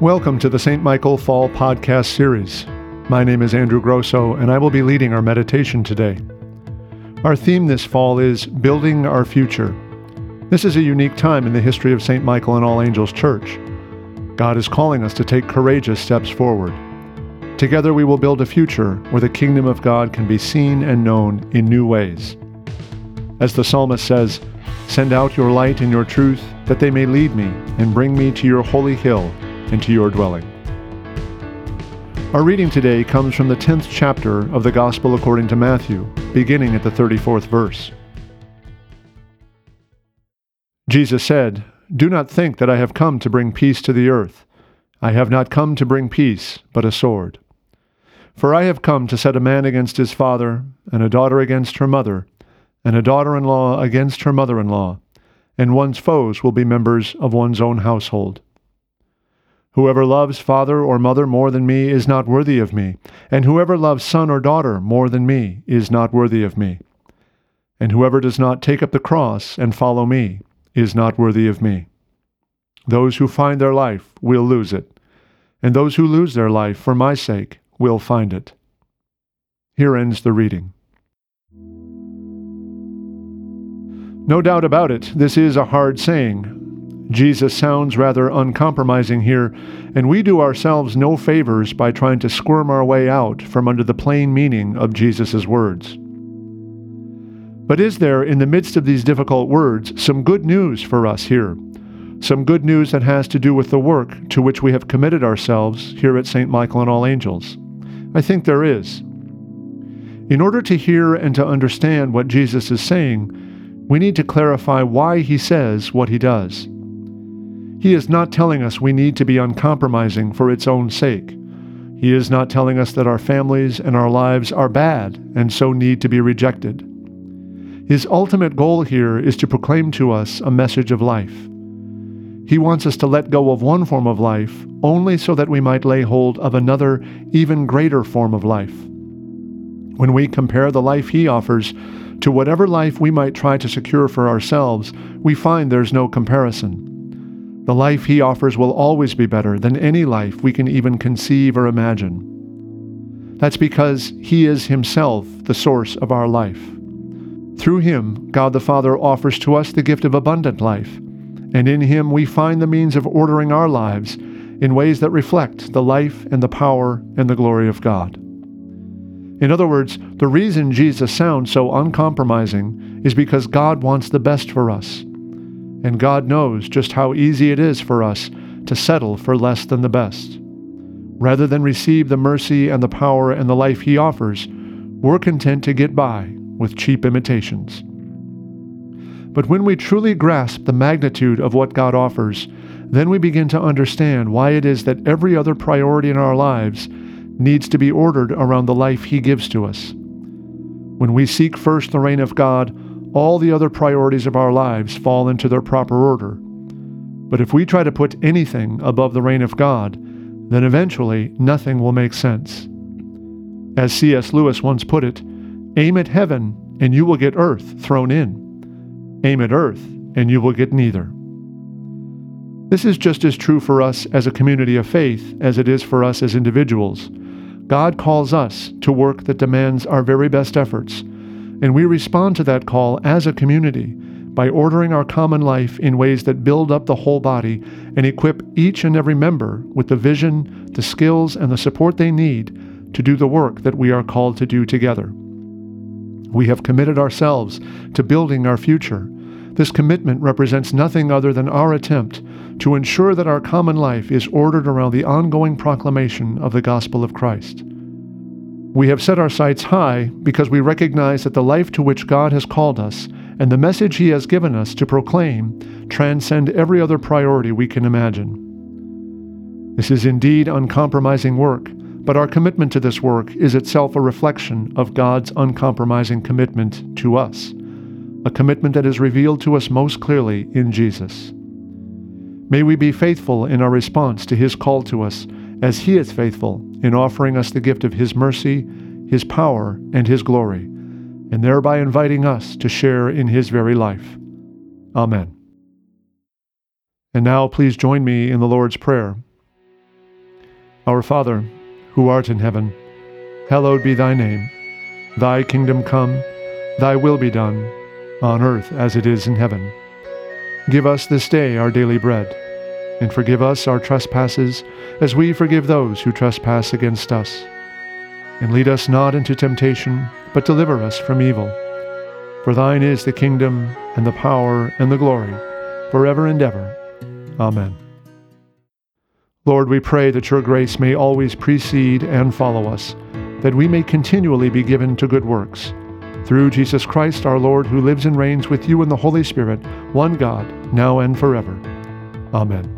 Welcome to the St. Michael Fall Podcast Series. My name is Andrew Grosso, and I will be leading our meditation today. Our theme this fall is Building Our Future. This is a unique time in the history of St. Michael and All Angels Church. God is calling us to take courageous steps forward. Together we will build a future where the kingdom of God can be seen and known in new ways. As the psalmist says, Send out your light and your truth, that they may lead me and bring me to your holy hill into your dwelling. Our reading today comes from the 10th chapter of the Gospel according to Matthew, beginning at the 34th verse. Jesus said, Do not think that I have come to bring peace to the earth. I have not come to bring peace, but a sword. For I have come to set a man against his father, and a daughter against her mother, and a daughter in law against her mother in law, and one's foes will be members of one's own household. Whoever loves father or mother more than me is not worthy of me, and whoever loves son or daughter more than me is not worthy of me. And whoever does not take up the cross and follow me is not worthy of me. Those who find their life will lose it, and those who lose their life for my sake will find it. Here ends the reading. No doubt about it, this is a hard saying, Jesus sounds rather uncompromising here, and we do ourselves no favors by trying to squirm our way out from under the plain meaning of Jesus' words. But is there, in the midst of these difficult words, some good news for us here? Some good news that has to do with the work to which we have committed ourselves here at St. Michael and All Angels? I think there is. In order to hear and to understand what Jesus is saying, we need to clarify why he says what he does. He is not telling us we need to be uncompromising for its own sake. He is not telling us that our families and our lives are bad and so need to be rejected. His ultimate goal here is to proclaim to us a message of life. He wants us to let go of one form of life only so that we might lay hold of another, even greater form of life. When we compare the life He offers to whatever life we might try to secure for ourselves, we find there's no comparison. The life He offers will always be better than any life we can even conceive or imagine. That's because He is Himself the source of our life. Through Him, God the Father offers to us the gift of abundant life, and in Him we find the means of ordering our lives in ways that reflect the life and the power and the glory of God. In other words, the reason Jesus sounds so uncompromising is because God wants the best for us and God knows just how easy it is for us to settle for less than the best. Rather than receive the mercy and the power and the life He offers, we're content to get by with cheap imitations. But when we truly grasp the magnitude of what God offers, then we begin to understand why it is that every other priority in our lives needs to be ordered around the life He gives to us. When we seek first the reign of God, all the other priorities of our lives fall into their proper order. But if we try to put anything above the reign of God, then eventually nothing will make sense. As C.S. Lewis once put it, aim at heaven and you will get earth thrown in. Aim at earth and you will get neither. This is just as true for us as a community of faith as it is for us as individuals. God calls us to work that demands our very best efforts and we respond to that call as a community by ordering our common life in ways that build up the whole body and equip each and every member with the vision, the skills, and the support they need to do the work that we are called to do together. We have committed ourselves to building our future. This commitment represents nothing other than our attempt to ensure that our common life is ordered around the ongoing proclamation of the gospel of Christ. We have set our sights high because we recognize that the life to which God has called us and the message He has given us to proclaim transcend every other priority we can imagine. This is indeed uncompromising work, but our commitment to this work is itself a reflection of God's uncompromising commitment to us, a commitment that is revealed to us most clearly in Jesus. May we be faithful in our response to His call to us as He is faithful in offering us the gift of His mercy, His power, and His glory, and thereby inviting us to share in His very life. Amen. And now please join me in the Lord's Prayer. Our Father, who art in heaven, hallowed be thy name. Thy kingdom come, thy will be done, on earth as it is in heaven. Give us this day our daily bread, and forgive us our trespasses as we forgive those who trespass against us. And lead us not into temptation, but deliver us from evil. For thine is the kingdom, and the power, and the glory, forever and ever. Amen. Lord, we pray that your grace may always precede and follow us, that we may continually be given to good works. Through Jesus Christ our Lord, who lives and reigns with you in the Holy Spirit, one God, now and forever. Amen.